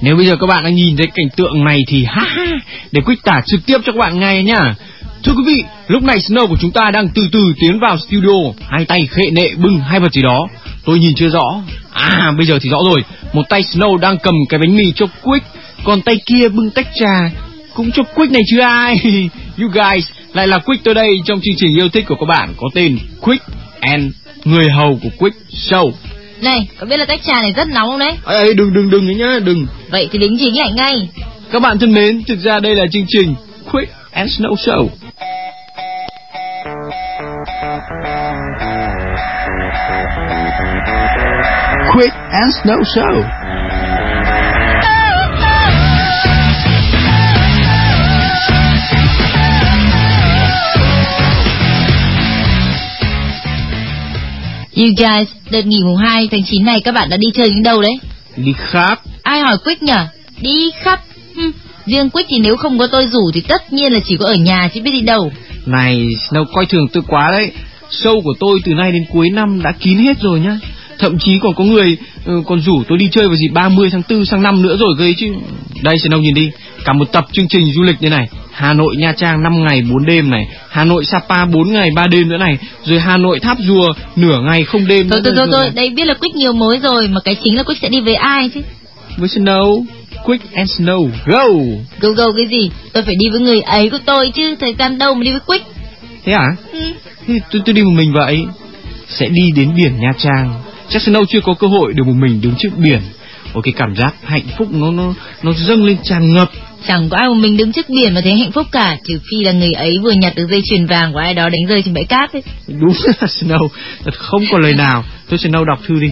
Nếu bây giờ các bạn đang nhìn thấy cảnh tượng này thì ha ha, để Quick tả trực tiếp cho các bạn nghe nhá. Thưa quý vị, lúc này Snow của chúng ta đang từ từ tiến vào studio, hai tay khệ nệ bưng hai vật gì đó. Tôi nhìn chưa rõ. À, bây giờ thì rõ rồi. Một tay Snow đang cầm cái bánh mì cho Quick, còn tay kia bưng tách trà cũng cho Quick này chứ ai. You guys, lại là Quick tôi đây trong chương trình yêu thích của các bạn có tên Quick and người hầu của Quick Show. Này, có biết là tách trà này rất nóng không đấy? Ê, ê đừng đừng đừng nhá, đừng. Vậy thì đính chính lại ngay. Các bạn thân mến, thực ra đây là chương trình Quick and Snow Show. Quick and Snow Show. You guys, đợt nghỉ mùng 2 tháng 9 này các bạn đã đi chơi đến đâu đấy? Đi khắp. Ai hỏi Quick nhở? Đi khắp. Hừm, riêng Quick thì nếu không có tôi rủ thì tất nhiên là chỉ có ở nhà chứ biết đi đâu. Này, Snow coi thường tôi quá đấy. Show của tôi từ nay đến cuối năm đã kín hết rồi nhá. Thậm chí còn có người ừ, còn rủ tôi đi chơi vào dịp 30 tháng 4 sang năm nữa rồi gây chứ. Đây Snow nhìn đi, cả một tập chương trình du lịch như này. Hà Nội Nha Trang 5 ngày 4 đêm này, Hà Nội Sapa 4 ngày 3 đêm nữa này, rồi Hà Nội Tháp Rùa nửa ngày không đêm. Thôi thôi thôi thôi, đây biết là Quick nhiều mối rồi mà cái chính là Quick sẽ đi với ai chứ? Với Snow, Quick and Snow, go! Go go cái gì? Tôi phải đi với người ấy của tôi chứ, thời gian đâu mà đi với Quick. Thế à? Ừ. Thế tôi, tôi đi một mình vậy Sẽ đi đến biển Nha Trang Chắc Snow chưa có cơ hội được một mình đứng trước biển Ôi cái cảm giác hạnh phúc nó nó nó dâng lên tràn ngập Chẳng có ai một mình đứng trước biển mà thấy hạnh phúc cả, trừ phi là người ấy vừa nhặt được dây chuyền vàng của ai đó đánh rơi trên bãi cát ấy. Đúng là Snow Thật không có lời nào Tôi Snow đọc thư đi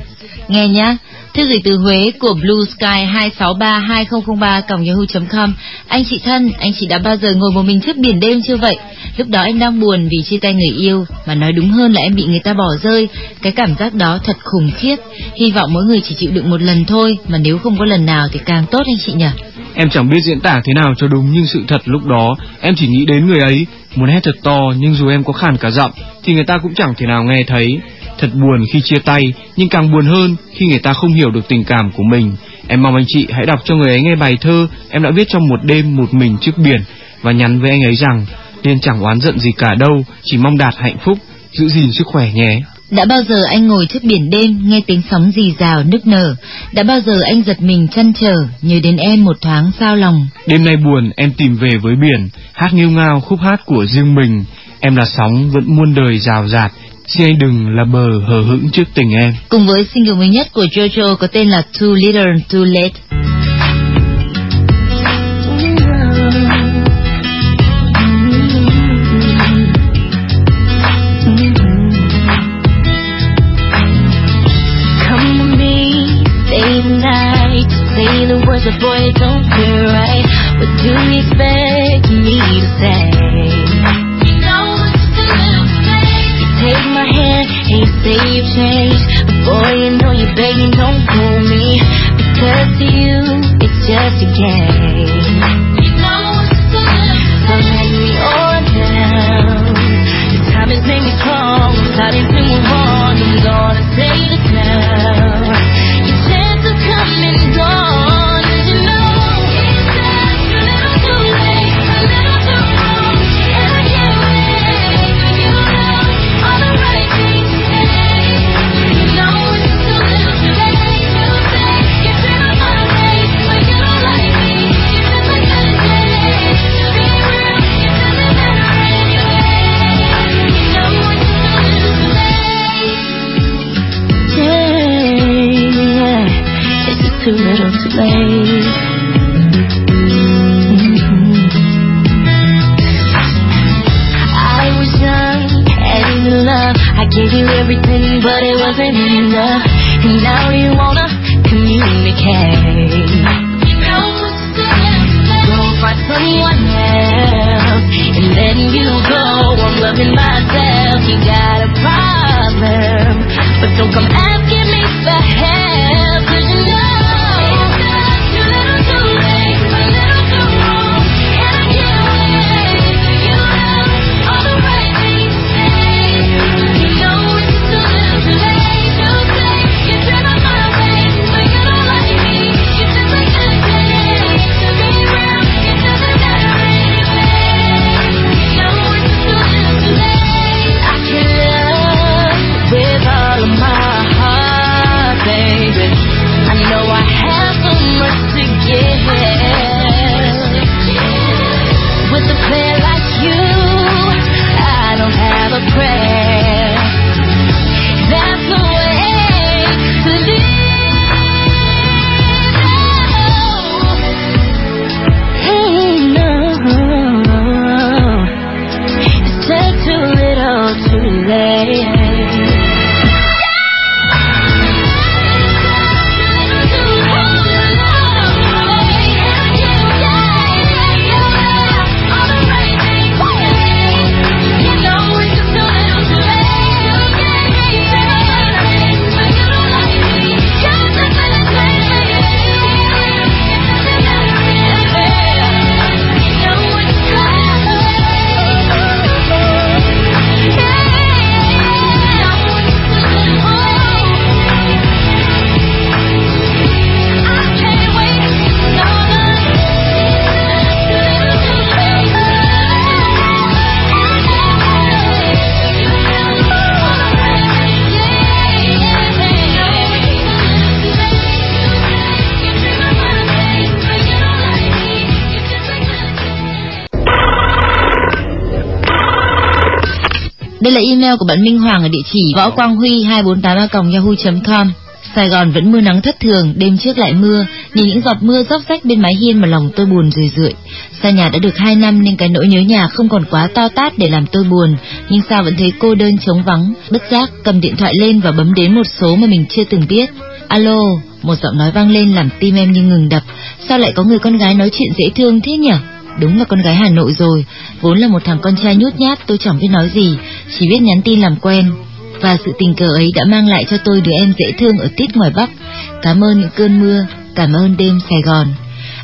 Nghe nhá, thư gửi từ Huế của Blue Sky 2632003 còng yahoo.com. Anh chị thân, anh chị đã bao giờ ngồi một mình trước biển đêm chưa vậy? Lúc đó em đang buồn vì chia tay người yêu, mà nói đúng hơn là em bị người ta bỏ rơi. Cái cảm giác đó thật khủng khiếp. Hy vọng mỗi người chỉ chịu đựng một lần thôi, mà nếu không có lần nào thì càng tốt anh chị nhỉ. Em chẳng biết diễn tả thế nào cho đúng Nhưng sự thật lúc đó, Em chỉ nghĩ đến người ấy, Muốn hét thật to Nhưng dù em có khàn cả giọng Thì người ta cũng chẳng thể nào nghe thấy. Thật buồn khi chia tay, Nhưng càng buồn hơn Khi người ta không hiểu được tình cảm của mình. Em mong anh chị hãy đọc cho người ấy nghe bài thơ Em đã viết trong một đêm một mình trước biển Và nhắn với anh ấy rằng, Nên chẳng oán giận gì cả đâu, Chỉ mong đạt hạnh phúc, Giữ gìn sức khỏe nhé. Đã bao giờ anh ngồi trước biển đêm nghe tiếng sóng rì rào nức nở? Đã bao giờ anh giật mình chăn trở nhớ đến em một thoáng sao lòng? Đêm nay buồn em tìm về với biển Hát nghêu ngao khúc hát của riêng mình Em là sóng vẫn muôn đời rào rạt Xin anh đừng là bờ hờ hững trước tình em Cùng với single mới nhất của Jojo có tên là Too Little Too Late. But it wasn't enough. And now you wanna communicate. Go find someone else, and then you go. I'm loving myself. You got a problem, but don't come email của bạn Minh Hoàng ở địa chỉ võ quang huy 248 yahoo.com. Sài Gòn vẫn mưa nắng thất thường, đêm trước lại mưa, nhìn những giọt mưa róc rách bên mái hiên mà lòng tôi buồn rười rượi. Xa nhà đã được 2 năm nên cái nỗi nhớ nhà không còn quá to tát để làm tôi buồn, nhưng sao vẫn thấy cô đơn trống vắng, bất giác cầm điện thoại lên và bấm đến một số mà mình chưa từng biết. Alo, một giọng nói vang lên làm tim em như ngừng đập. Sao lại có người con gái nói chuyện dễ thương thế nhỉ? Đúng là con gái Hà Nội rồi, vốn là một thằng con trai nhút nhát tôi chẳng biết nói gì, chỉ biết nhắn tin làm quen. Và sự tình cờ ấy đã mang lại cho tôi đứa em dễ thương ở tít ngoài Bắc. Cảm ơn những cơn mưa, cảm ơn đêm Sài Gòn.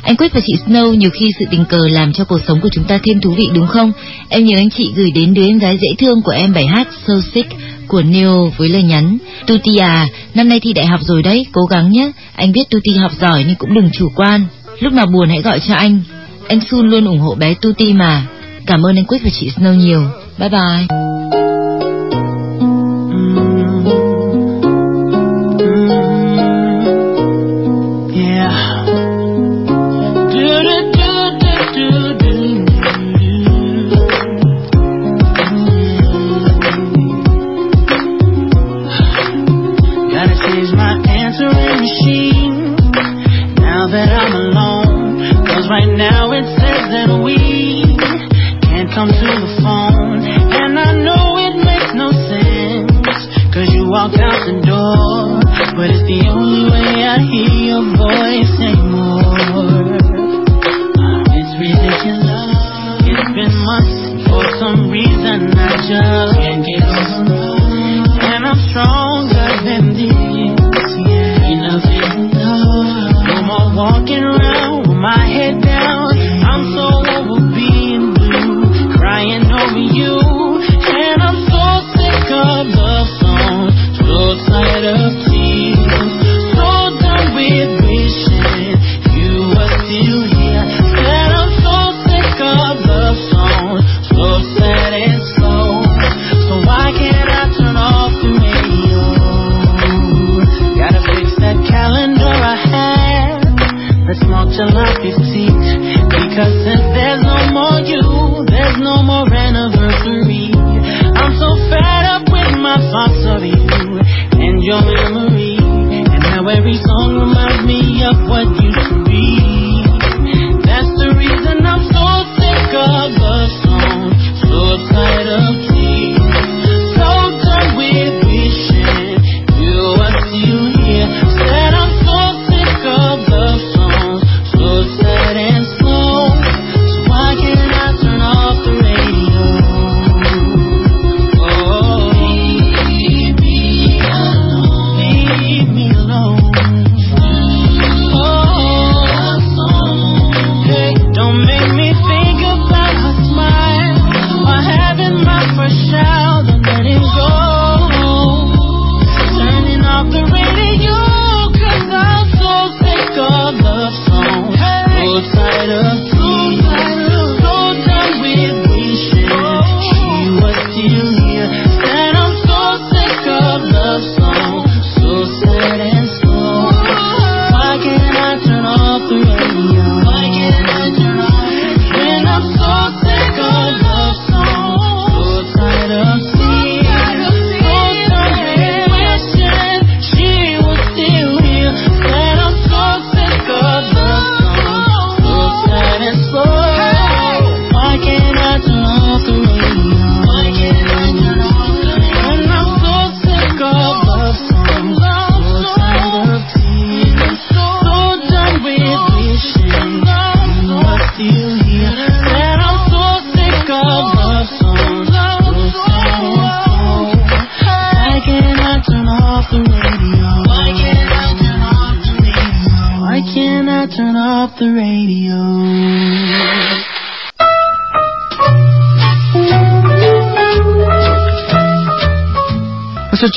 Anh Quyết và chị Snow nhiều khi sự tình cờ làm cho cuộc sống của chúng ta thêm thú vị đúng không? Em nhớ anh chị gửi đến đứa em gái dễ thương của em bài hát So Sick của Neo với lời nhắn Tuti à, năm nay thi đại học rồi đấy, cố gắng nhé. Anh biết Tuti học giỏi nhưng cũng đừng chủ quan. Lúc nào buồn hãy gọi cho anh. Anh Sun luôn ủng hộ bé Tuti mà. Cảm ơn anh Quyết và chị Snow nhiều. Bye bye. Can't get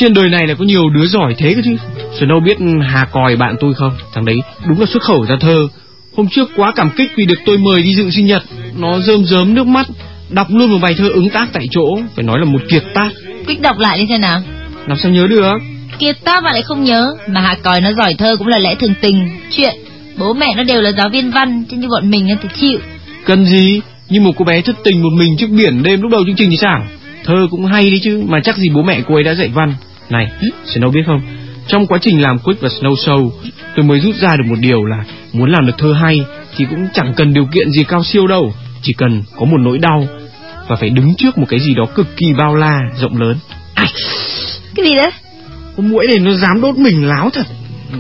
trên đời này lại có nhiều đứa giỏi thế cơ chứ? Snow biết Hà Còi bạn tôi không? Thằng đấy đúng là xuất khẩu ra thơ. Hôm trước quá cảm kích vì được tôi mời đi dự sinh nhật. Nó rơm rớm nước mắt Đọc luôn một bài thơ ứng tác tại chỗ. Phải nói là một kiệt tác. Quyết đọc lại đi xem nào. Làm sao nhớ được? Kiệt tác mà lại không nhớ Mà Hà Còi nó giỏi thơ cũng là lẽ thường tình. Chuyện Bố mẹ nó đều là giáo viên văn Chứ như bọn mình thì chịu. Cần gì? Như một cô bé thất tình một mình trước biển đêm lúc đầu chương trình thì sao? Thơ cũng hay đi chứ Mà chắc gì bố mẹ cô ấy đã dạy văn Này? Snow biết không? Trong quá trình làm Quick và Snow Show Tôi mới rút ra được một điều là Muốn làm được thơ hay Thì cũng chẳng cần điều kiện gì cao siêu đâu. Chỉ cần có một nỗi đau Và phải đứng trước một cái gì đó cực kỳ bao la Rộng lớn. À, Cái gì đấy? Con mũi này nó dám đốt mình láo thật.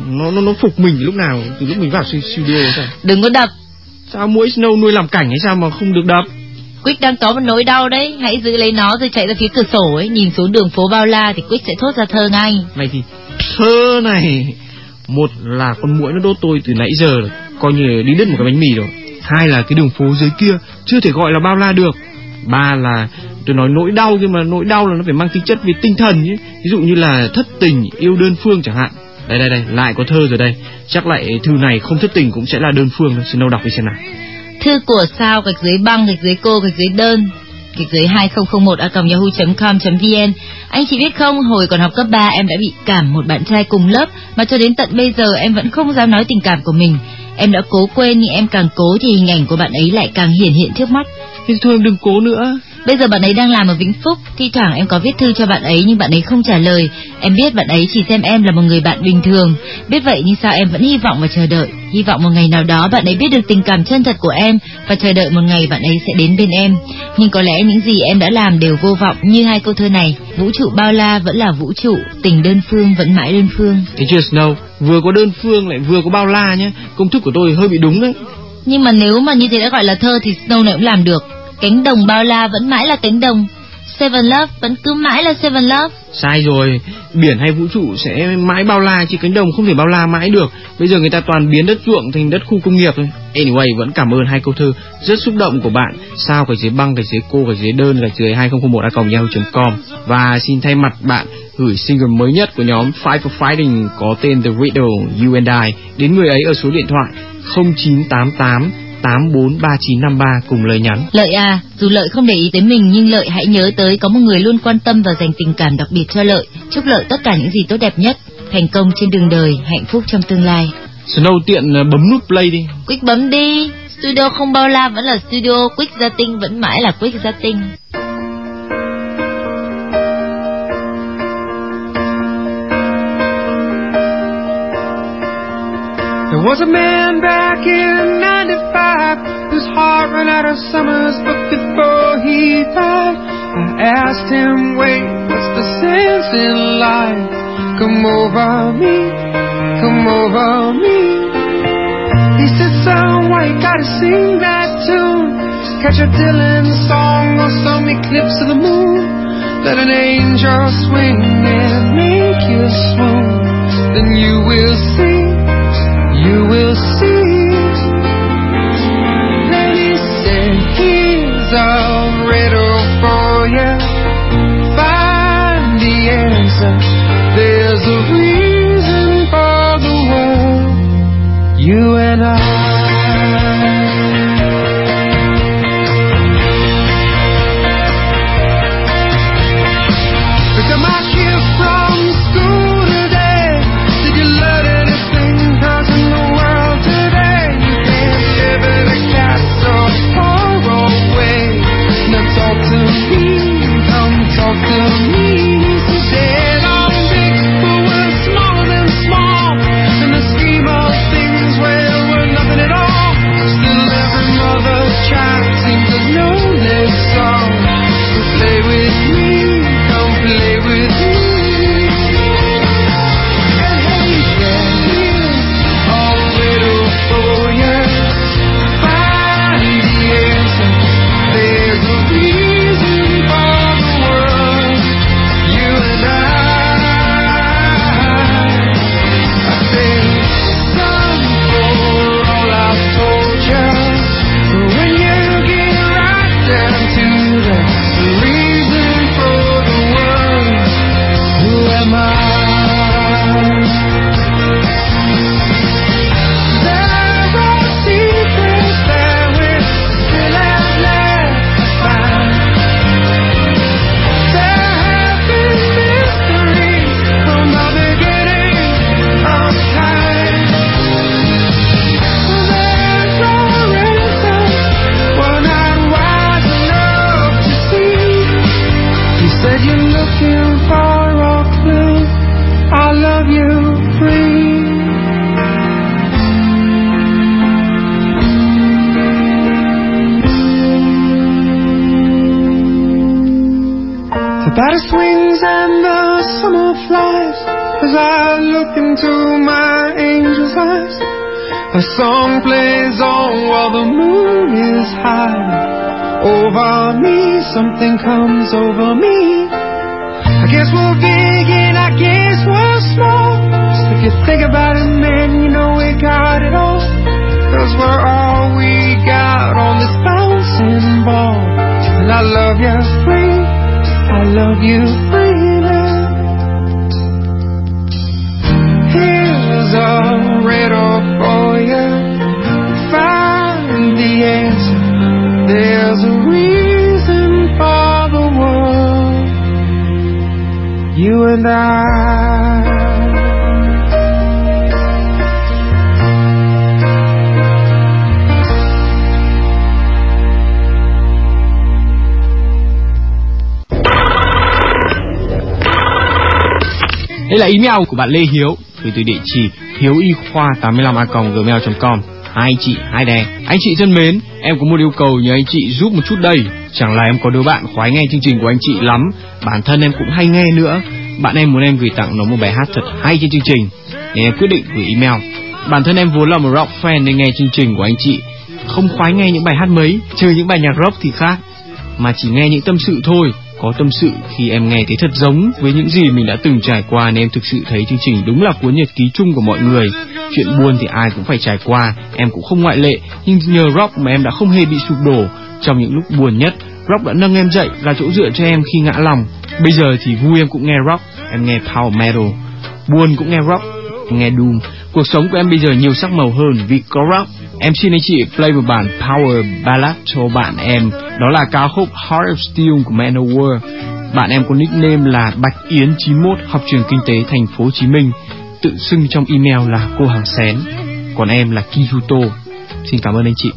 Nó nó nó phục mình lúc nào? Từ lúc mình vào studio sao? Đừng có đập. Sao mũi snow nuôi làm cảnh hay sao mà không được đập Quyết đang có một nỗi đau đấy. Hãy giữ lấy nó rồi chạy ra phía cửa sổ ấy. Nhìn xuống đường phố bao la thì Quyết sẽ thốt ra thơ ngay. Này thì thơ này. Một là con muỗi nó đốt tôi từ nãy giờ Coi như đi đứt một cái bánh mì rồi. Hai là cái đường phố dưới kia Chưa thể gọi là bao la được. Ba là tôi nói nỗi đau nhưng mà nỗi đau là nó phải mang tính chất về tinh thần chứ. Ví dụ như là thất tình, yêu đơn phương chẳng hạn. Đây đây đây. Lại có thơ rồi đây. Chắc lại thư này không thất tình cũng sẽ là đơn phương xin đâu đọc đi xem nào thư của sao gạch dưới băng, gạch dưới cô, gạch dưới đơn, gạch dưới 2001 a yahoo.com.vn anh chị biết không, hồi còn học cấp 3 em đã bị cảm một bạn trai cùng lớp, mà cho đến tận bây giờ em vẫn không dám nói tình cảm của mình. Em đã cố quên, nhưng em càng cố thì hình ảnh của bạn ấy lại càng hiển hiện trước mắt. Nhưng thôi em đừng cố nữa. Bây giờ bạn ấy đang làm ở Vĩnh Phúc, thi thoảng em có viết thư cho bạn ấy nhưng bạn ấy không trả lời. Em biết bạn ấy chỉ xem em là một người bạn bình thường. Biết vậy nhưng sao em vẫn hy vọng và chờ đợi. Hy vọng một ngày nào đó bạn ấy biết được tình cảm chân thật của em và chờ đợi một ngày bạn ấy sẽ đến bên em. Nhưng có lẽ những gì em đã làm đều vô vọng như hai câu thơ này. Vũ trụ bao la vẫn là vũ trụ, tình đơn phương vẫn mãi đơn phương. Thấy chưa Snow, vừa có đơn phương lại vừa có bao la nhé. Công thức của tôi hơi bị đúng đấy. Nhưng mà nếu mà như thế đã gọi là thơ thì Snow này cũng làm được. Cánh đồng bao la vẫn mãi là cánh đồng. Seven Love vẫn cứ mãi là Seven Love. Sai rồi Biển hay vũ trụ sẽ mãi bao la Chứ cánh đồng không thể bao la mãi được. Bây giờ người ta toàn biến đất ruộng thành đất khu công nghiệp thôi. Anyway vẫn cảm ơn hai câu thơ Rất xúc động của bạn. Sao cái dưới băng, cái dưới cô, cái dưới đơn Cái dưới 2001 a yahoo.com Và xin thay mặt bạn gửi single mới nhất của nhóm five for Fighting có tên The Riddle You and I. Đến người ấy ở số điện thoại 0988 843953 cùng lời nhắn. Lợi à, dù Lợi không để ý tới mình nhưng Lợi hãy nhớ tới có một người luôn quan tâm và dành tình cảm đặc biệt cho Lợi. Chúc Lợi tất cả những gì tốt đẹp nhất, thành công trên đường đời, hạnh phúc trong tương lai. Snow tiện ờ, bấm nút play đi. Quick bấm đi. Studio không bao la vẫn là studio, Quick gia tinh vẫn mãi là Quick gia tinh. There was a man back in 95 whose heart ran out of summers, but before he died, I asked him, wait, what's the sense in life? Come over me, come over me. He said, son, why you gotta sing that tune? Catch a Dylan song or some eclipse of the moon. Let an angel swing and make you swoon. Then you will see you will see. A riddle for you. Find the answer. There's a reason for the world. You and I. something comes over me. Đây là email của bạn Lê Hiếu gửi từ địa chỉ hiếu y khoa 85 a gmail.com Hai anh chị, hai đè. Anh chị thân mến, em có một yêu cầu nhờ anh chị giúp một chút đây. Chẳng là em có đứa bạn khoái nghe chương trình của anh chị lắm, bản thân em cũng hay nghe nữa. Bạn em muốn em gửi tặng nó một bài hát thật hay trên chương trình, nên em quyết định gửi email. Bản thân em vốn là một rock fan nên nghe chương trình của anh chị, không khoái nghe những bài hát mấy, trừ những bài nhạc rock thì khác, mà chỉ nghe những tâm sự thôi có tâm sự khi em nghe thấy thật giống với những gì mình đã từng trải qua nên em thực sự thấy chương trình đúng là cuốn nhật ký chung của mọi người. Chuyện buồn thì ai cũng phải trải qua, em cũng không ngoại lệ, nhưng nhờ rock mà em đã không hề bị sụp đổ. Trong những lúc buồn nhất, rock đã nâng em dậy, là chỗ dựa cho em khi ngã lòng. Bây giờ thì vui em cũng nghe rock, em nghe power metal. Buồn cũng nghe rock, nghe doom. Cuộc sống của em bây giờ nhiều sắc màu hơn vì có rock. Em xin anh chị play một bản power ballad cho bạn em. Đó là ca khúc Heart of Steel của Manowar. Bạn em có nickname là Bạch Yến 91, học trường kinh tế thành phố Hồ Chí Minh. Tự xưng trong email là cô hàng xén. Còn em là Kizuto. Xin cảm ơn anh chị.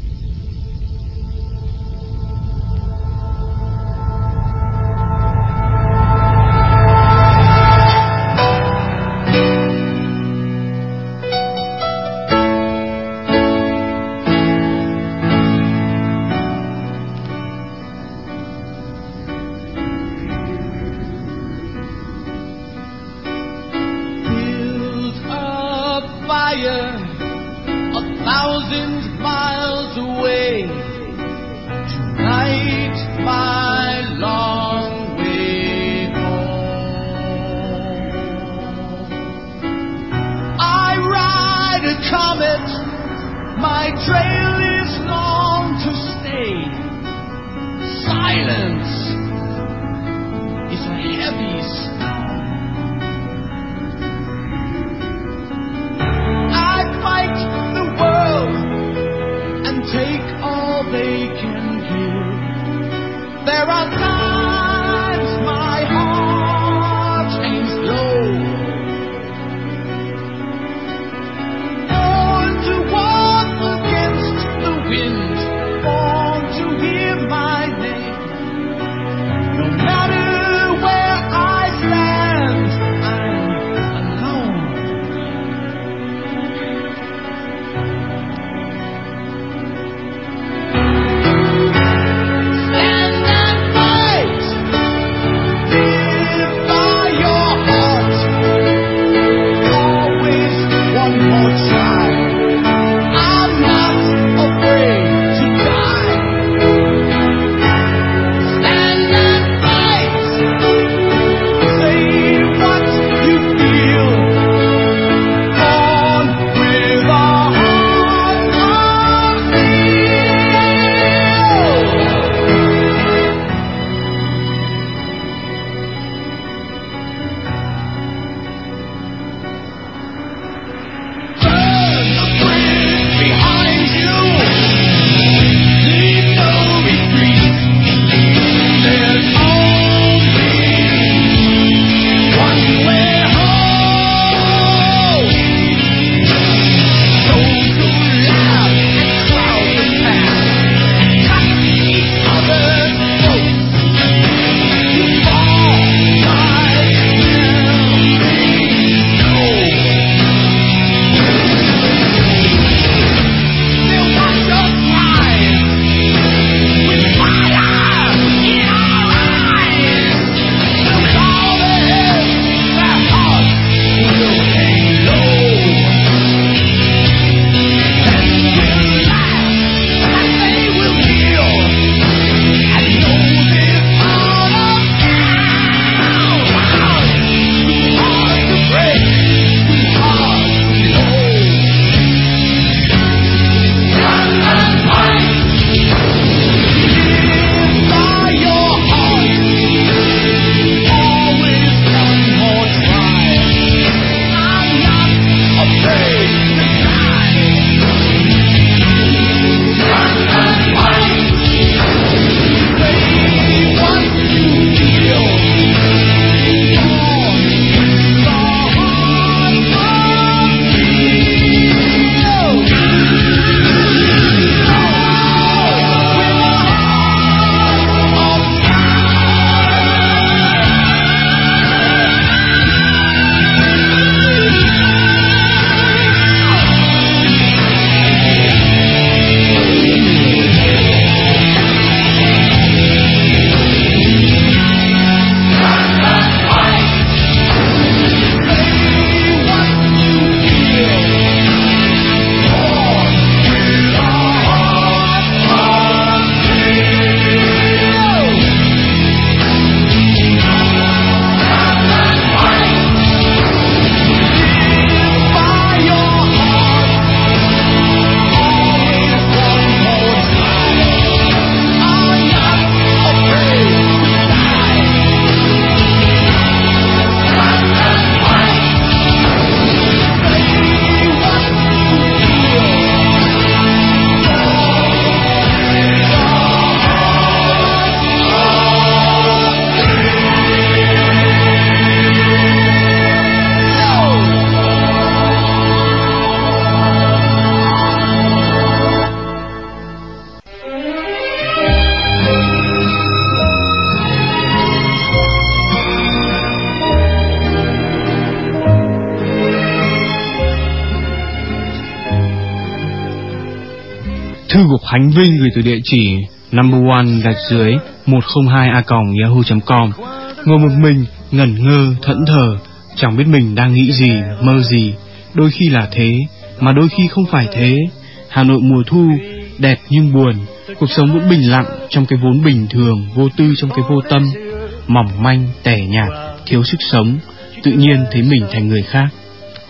Fire a thousand miles away to light my long way home. I ride a comet, my trail Thư hành Khánh Vinh gửi từ địa chỉ number one gạch dưới 102 a yahoo.com Ngồi một mình, ngẩn ngơ, thẫn thờ, chẳng biết mình đang nghĩ gì, mơ gì. Đôi khi là thế, mà đôi khi không phải thế. Hà Nội mùa thu, đẹp nhưng buồn, cuộc sống vẫn bình lặng trong cái vốn bình thường, vô tư trong cái vô tâm, mỏng manh, tẻ nhạt, thiếu sức sống, tự nhiên thấy mình thành người khác.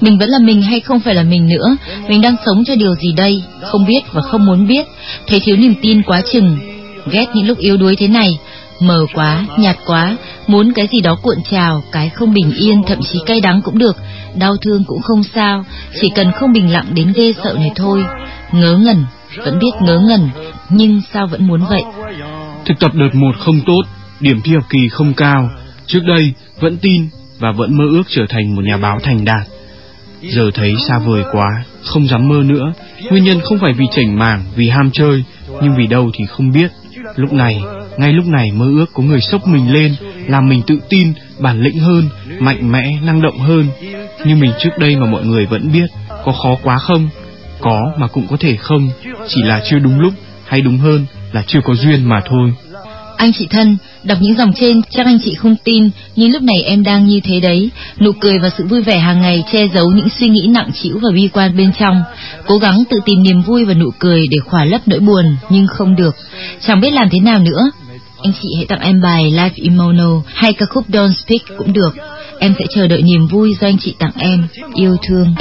Mình vẫn là mình hay không phải là mình nữa? Mình đang sống cho điều gì đây? Không biết và không muốn biết. Thấy thiếu niềm tin quá chừng. Ghét những lúc yếu đuối thế này. Mờ quá, nhạt quá. Muốn cái gì đó cuộn trào Cái không bình yên, thậm chí cay đắng cũng được. Đau thương cũng không sao. Chỉ cần không bình lặng đến ghê sợ này thôi. Ngớ ngẩn, vẫn biết ngớ ngẩn. Nhưng sao vẫn muốn vậy? Thực tập đợt 1 không tốt Điểm thi học kỳ không cao. Trước đây vẫn tin và vẫn mơ ước trở thành một nhà báo thành đạt. Giờ thấy xa vời quá, không dám mơ nữa. Nguyên nhân không phải vì chảnh mảng, vì ham chơi, nhưng vì đâu thì không biết. Lúc này, ngay lúc này mơ ước có người sốc mình lên, làm mình tự tin, bản lĩnh hơn, mạnh mẽ, năng động hơn. như mình trước đây mà mọi người vẫn biết, có khó quá không? Có mà cũng có thể không, chỉ là chưa đúng lúc, hay đúng hơn là chưa có duyên mà thôi. Anh chị thân, đọc những dòng trên chắc anh chị không tin, nhưng lúc này em đang như thế đấy. Nụ cười và sự vui vẻ hàng ngày che giấu những suy nghĩ nặng trĩu và bi quan bên trong. Cố gắng tự tìm niềm vui và nụ cười để khỏa lấp nỗi buồn, nhưng không được. Chẳng biết làm thế nào nữa. Anh chị hãy tặng em bài Life Imono hay ca khúc Don't Speak cũng được. Em sẽ chờ đợi niềm vui do anh chị tặng em. Yêu thương.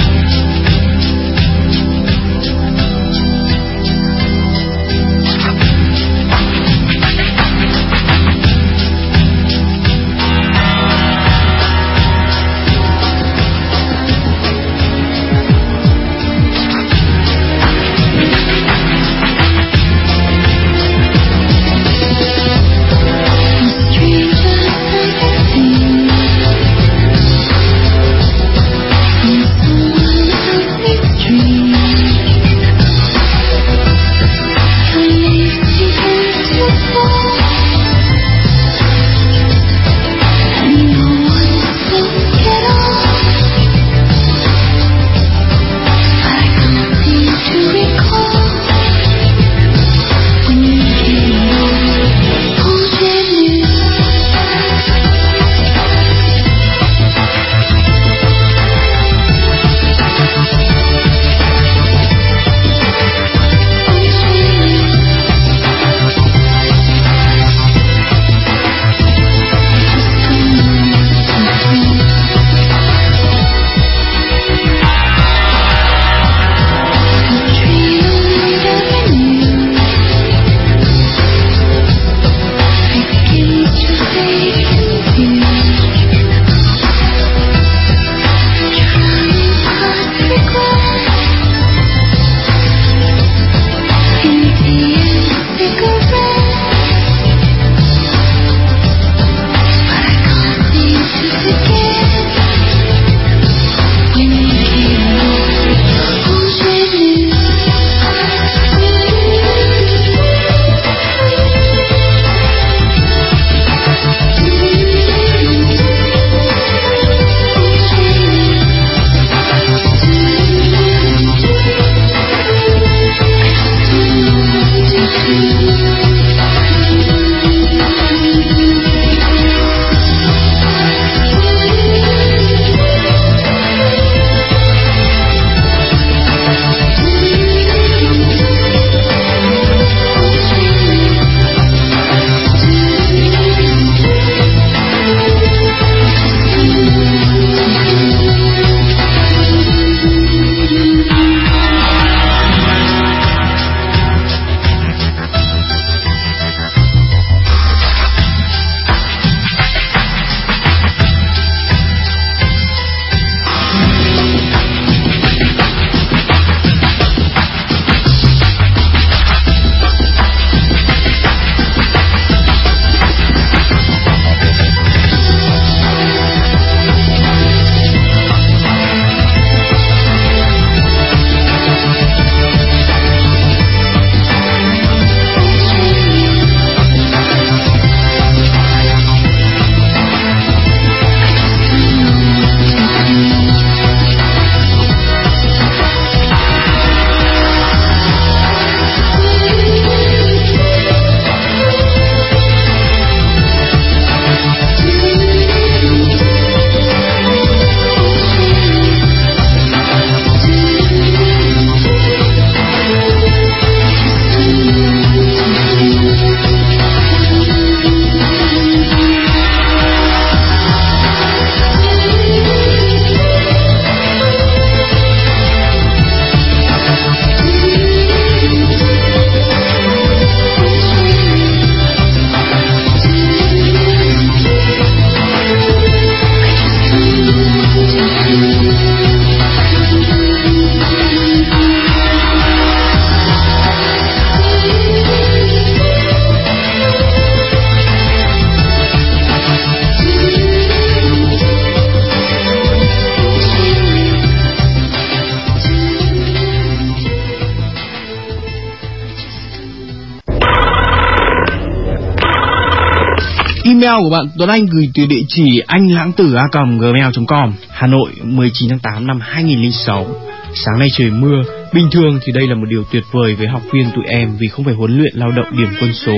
Email của bạn, Tuấn Anh gửi từ địa chỉ anh lãng tử a gmail.com Hà Nội 19 tháng 8 năm 2006 Sáng nay trời mưa, Bình thường thì đây là một điều tuyệt vời với học viên tụi em vì không phải huấn luyện lao động điểm quân số.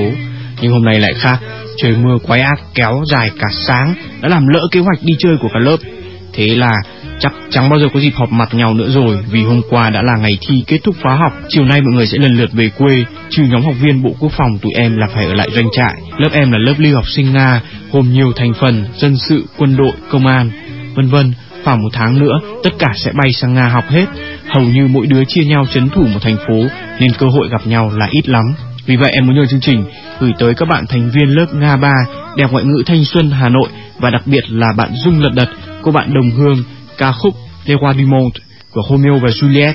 Nhưng hôm nay lại khác, Trời mưa quái ác kéo dài cả sáng, đã làm lỡ kế hoạch đi chơi của cả lớp. Thế là chắc chẳng bao giờ có dịp họp mặt nhau nữa rồi vì hôm qua đã là ngày thi kết thúc khóa học. Chiều nay mọi người sẽ lần lượt về quê trừ nhóm học viên bộ quốc phòng tụi em là phải ở lại doanh trại. Lớp em là lớp lưu học sinh nga gồm nhiều thành phần dân sự quân đội công an vân vân. Khoảng một tháng nữa tất cả sẽ bay sang nga học hết. Hầu như mỗi đứa chia nhau chấn thủ một thành phố nên cơ hội gặp nhau là ít lắm. Vì vậy em muốn nhờ chương trình gửi tới các bạn thành viên lớp Nga 3 đẹp ngoại ngữ thanh xuân Hà Nội và đặc biệt là bạn Dung Lật Đật, cô bạn đồng hương ca khúc Le Roi du Monde của Romeo và Juliet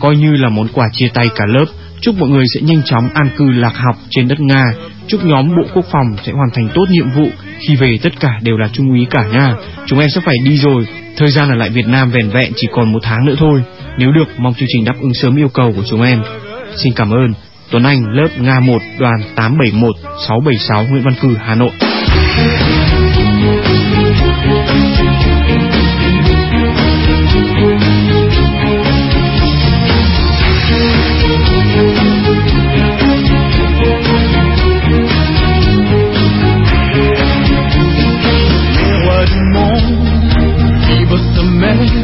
coi như là món quà chia tay cả lớp. Chúc mọi người sẽ nhanh chóng an cư lạc học trên đất Nga. Chúc nhóm Bộ Quốc phòng sẽ hoàn thành tốt nhiệm vụ khi về tất cả đều là trung úy cả nha. Chúng em sẽ phải đi rồi. Thời gian ở lại Việt Nam vẻn vẹn chỉ còn một tháng nữa thôi. Nếu được, mong chương trình đáp ứng sớm yêu cầu của chúng em. Xin cảm ơn. Tuấn Anh, lớp Nga 1, đoàn 871 676 Nguyễn Văn Cử, Hà Nội. Tiếp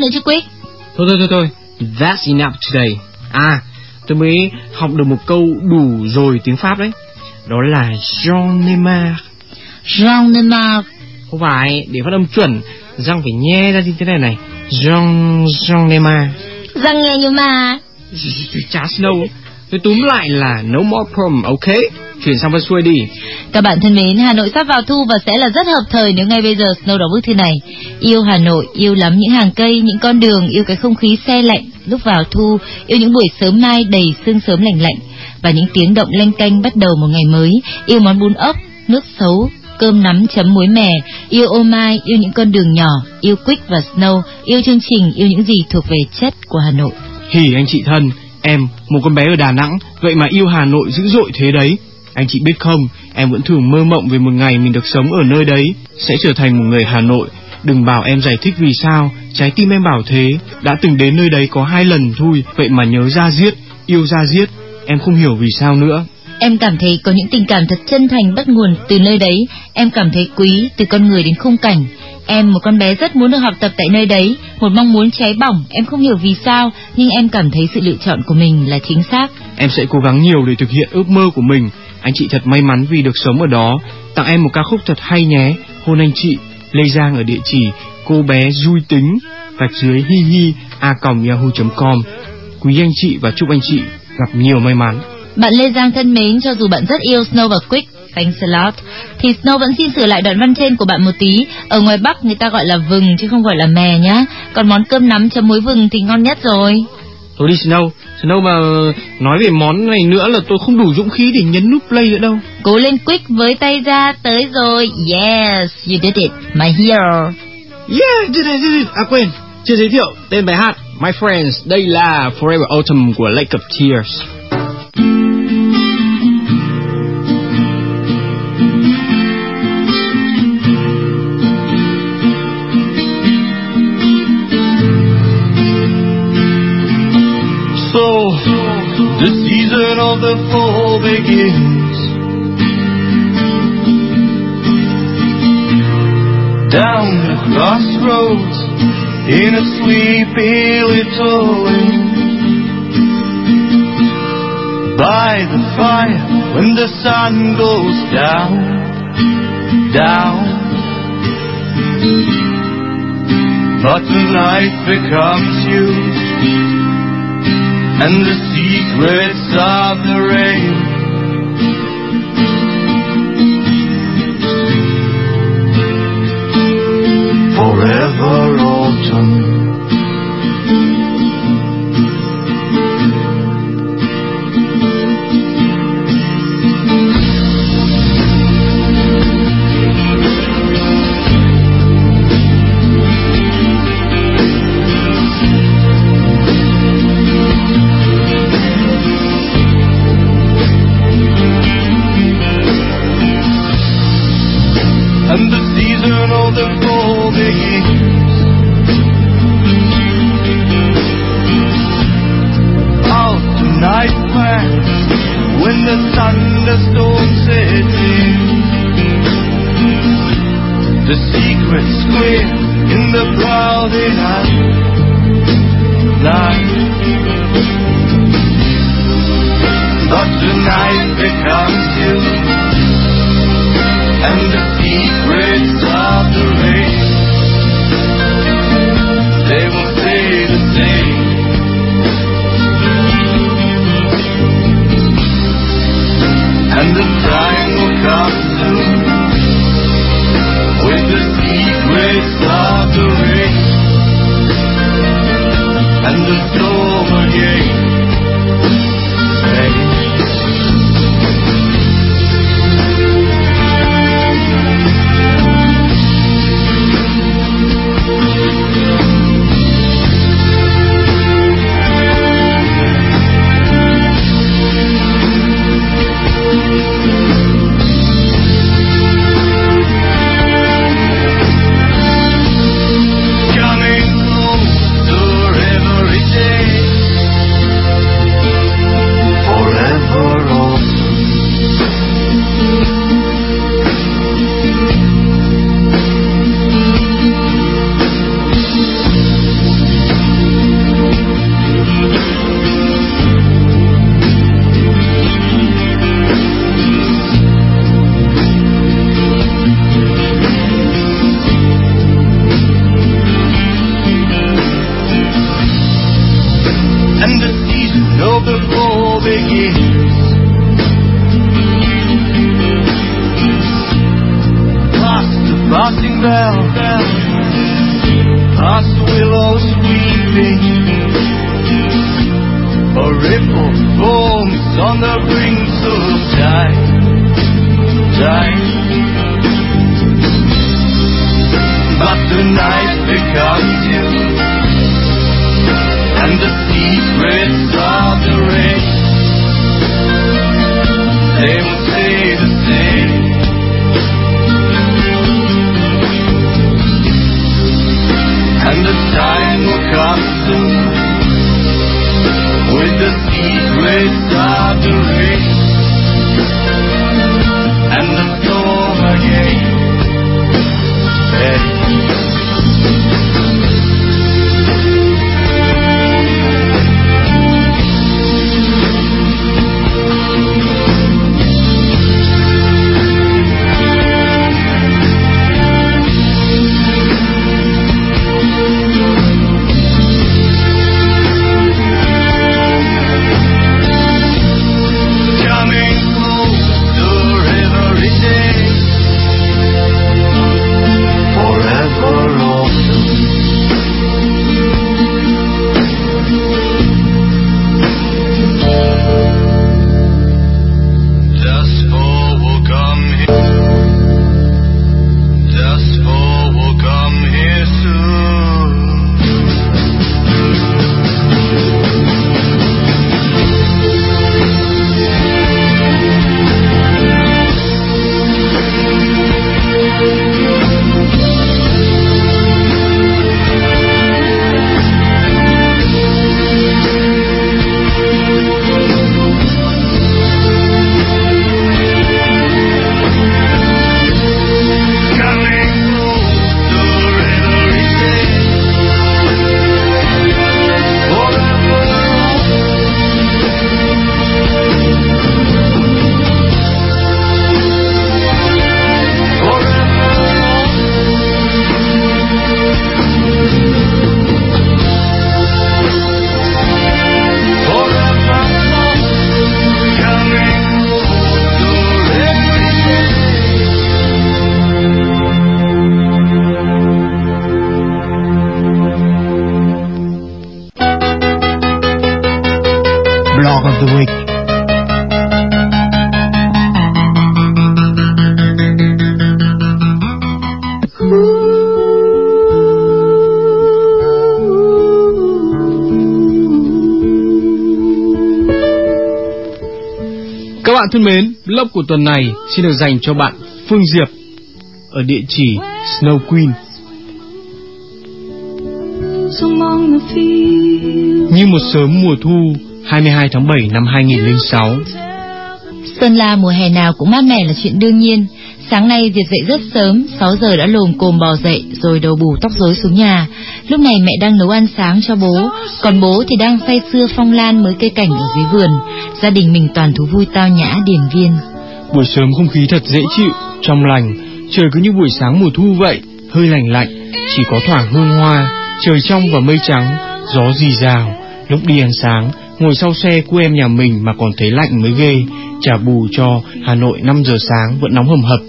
nữa chứ Quyết. Thôi thôi thôi thôi. That's enough today. À tôi mới học được một câu đủ rồi tiếng Pháp đấy. Đó là Jean Neymar. Jean Neymar. Không phải để phát âm chuẩn Răng phải nhe ra như thế này này. Jean Jean Neymar. Răng nghe như mà. Chả Snow Nói túm lại là no more problem, ok? Chuyển sang phần xuôi đi. Các bạn thân mến, Hà Nội sắp vào thu và sẽ là rất hợp thời nếu ngay bây giờ Snow đọc bức thư này. Yêu Hà Nội, yêu lắm những hàng cây, những con đường, yêu cái không khí xe lạnh lúc vào thu, yêu những buổi sớm mai đầy sương sớm lạnh lạnh và những tiếng động lanh canh bắt đầu một ngày mới, yêu món bún ốc, nước xấu, cơm nắm chấm muối mè, yêu ô mai, yêu những con đường nhỏ, yêu Quick và Snow, yêu chương trình, yêu những gì thuộc về chất của Hà Nội. Hỉ anh chị thân, em, một con bé ở Đà Nẵng, vậy mà yêu Hà Nội dữ dội thế đấy. Anh chị biết không, em vẫn thường mơ mộng về một ngày mình được sống ở nơi đấy, sẽ trở thành một người Hà Nội. Đừng bảo em giải thích vì sao, trái tim em bảo thế, đã từng đến nơi đấy có hai lần thôi, vậy mà nhớ ra giết, yêu ra giết, em không hiểu vì sao nữa. Em cảm thấy có những tình cảm thật chân thành bắt nguồn từ nơi đấy, em cảm thấy quý từ con người đến khung cảnh. Em một con bé rất muốn được học tập tại nơi đấy, một mong muốn cháy bỏng, em không hiểu vì sao, nhưng em cảm thấy sự lựa chọn của mình là chính xác. Em sẽ cố gắng nhiều để thực hiện ước mơ của mình. Anh chị thật may mắn vì được sống ở đó. Tặng em một ca khúc thật hay nhé. Hôn anh chị, Lê Giang ở địa chỉ cô bé vui tính gạch dưới hi hi a yahoo.com. Quý anh chị và chúc anh chị gặp nhiều may mắn. Bạn Lê Giang thân mến, cho dù bạn rất yêu Snow và Quick, thanks a lot, thì Snow vẫn xin sửa lại đoạn văn trên của bạn một tí. Ở ngoài Bắc người ta gọi là vừng chứ không gọi là mè nhá. Còn món cơm nắm chấm muối vừng thì ngon nhất rồi. Thôi đi Snow, Snow mà nói về món này nữa là tôi không đủ dũng khí để nhấn nút play nữa đâu. Cố lên Quick với tay ra tới rồi. Yes, you did it, my hero. Yeah, did it, did it. À quên, chưa giới thiệu tên bài hát. My friends, đây là Forever Autumn của Lake of Tears. So the season of the fall begins. Down the crossroads in a sleepy little inn. By the fire when the sun goes down, down. But the night becomes you and the secrets of the rain. Forever autumn. Weeping. A ripple forms on the brink of time, time. But the night becomes you, and the secrets come soon with the secrets of the bạn thân mến, blog của tuần này xin được dành cho bạn Phương Diệp ở địa chỉ Snow Queen. Như một sớm mùa thu 22 tháng 7 năm 2006, Sơn La mùa hè nào cũng mát mẻ là chuyện đương nhiên. Sáng nay Diệp dậy rất sớm, 6 giờ đã lồm cồm bò dậy rồi đầu bù tóc rối xuống nhà. Lúc này mẹ đang nấu ăn sáng cho bố, còn bố thì đang say sưa phong lan mới cây cảnh ở dưới vườn. Gia đình mình toàn thú vui tao nhã điển viên. buổi sớm không khí thật dễ chịu, trong lành, trời cứ như buổi sáng mùa thu vậy, hơi lạnh lạnh, chỉ có thoảng hương hoa, trời trong và mây trắng, gió rì rào. Lúc đi ăn sáng, ngồi sau xe của em nhà mình mà còn thấy lạnh mới ghê, trả bù cho Hà Nội 5 giờ sáng vẫn nóng hầm hập.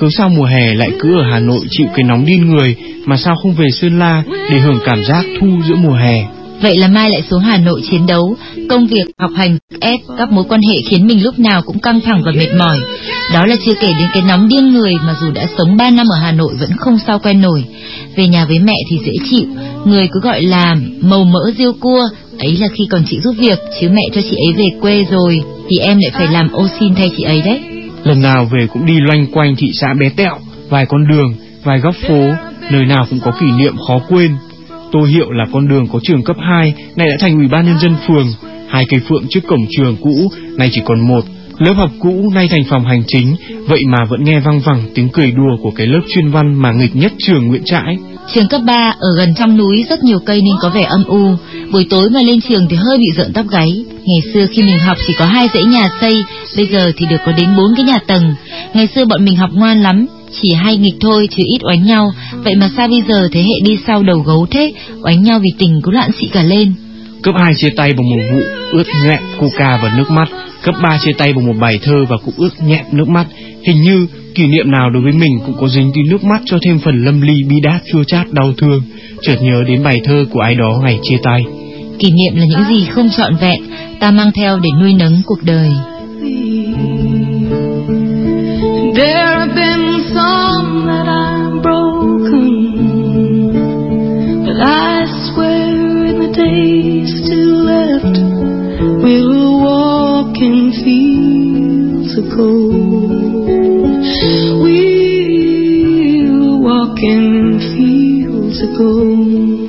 Cứ sao mùa hè lại cứ ở Hà Nội chịu cái nóng điên người mà sao không về Sơn La để hưởng cảm giác thu giữa mùa hè. Vậy là mai lại xuống Hà Nội chiến đấu, công việc, học hành, ép, các mối quan hệ khiến mình lúc nào cũng căng thẳng và mệt mỏi. Đó là chưa kể đến cái nóng điên người mà dù đã sống 3 năm ở Hà Nội vẫn không sao quen nổi. Về nhà với mẹ thì dễ chịu, người cứ gọi là màu mỡ riêu cua, ấy là khi còn chị giúp việc, chứ mẹ cho chị ấy về quê rồi, thì em lại phải làm ô xin thay chị ấy đấy. Lần nào về cũng đi loanh quanh thị xã bé tẹo, vài con đường, vài góc phố, nơi nào cũng có kỷ niệm khó quên. Tô Hiệu là con đường có trường cấp 2, nay đã thành ủy ban nhân dân phường. Hai cây phượng trước cổng trường cũ, nay chỉ còn một. Lớp học cũ nay thành phòng hành chính, vậy mà vẫn nghe vang vẳng tiếng cười đùa của cái lớp chuyên văn mà nghịch nhất trường Nguyễn Trãi. Trường cấp 3 ở gần trong núi rất nhiều cây nên có vẻ âm u. Buổi tối mà lên trường thì hơi bị rợn tóc gáy. Ngày xưa khi mình học chỉ có hai dãy nhà xây, bây giờ thì được có đến bốn cái nhà tầng. Ngày xưa bọn mình học ngoan lắm, chỉ hay nghịch thôi chứ ít oánh nhau. Vậy mà sao bây giờ thế hệ đi sau đầu gấu thế, oánh nhau vì tình cứ loạn xị cả lên. Cấp 2 chia tay bằng một vụ ướt nhẹm coca và nước mắt. Cấp 3 chia tay bằng một bài thơ và cũng ướt nhẹm nước mắt. Hình như kỷ niệm nào đối với mình cũng có dính tí nước mắt cho thêm phần lâm ly bi đát chua chát đau thương, chợt nhớ đến bài thơ của ai đó ngày chia tay. Kỷ niệm là những gì không trọn vẹn, ta mang theo để nuôi nấng cuộc đời. There have been some that I've gold. We will walk in fields of gold.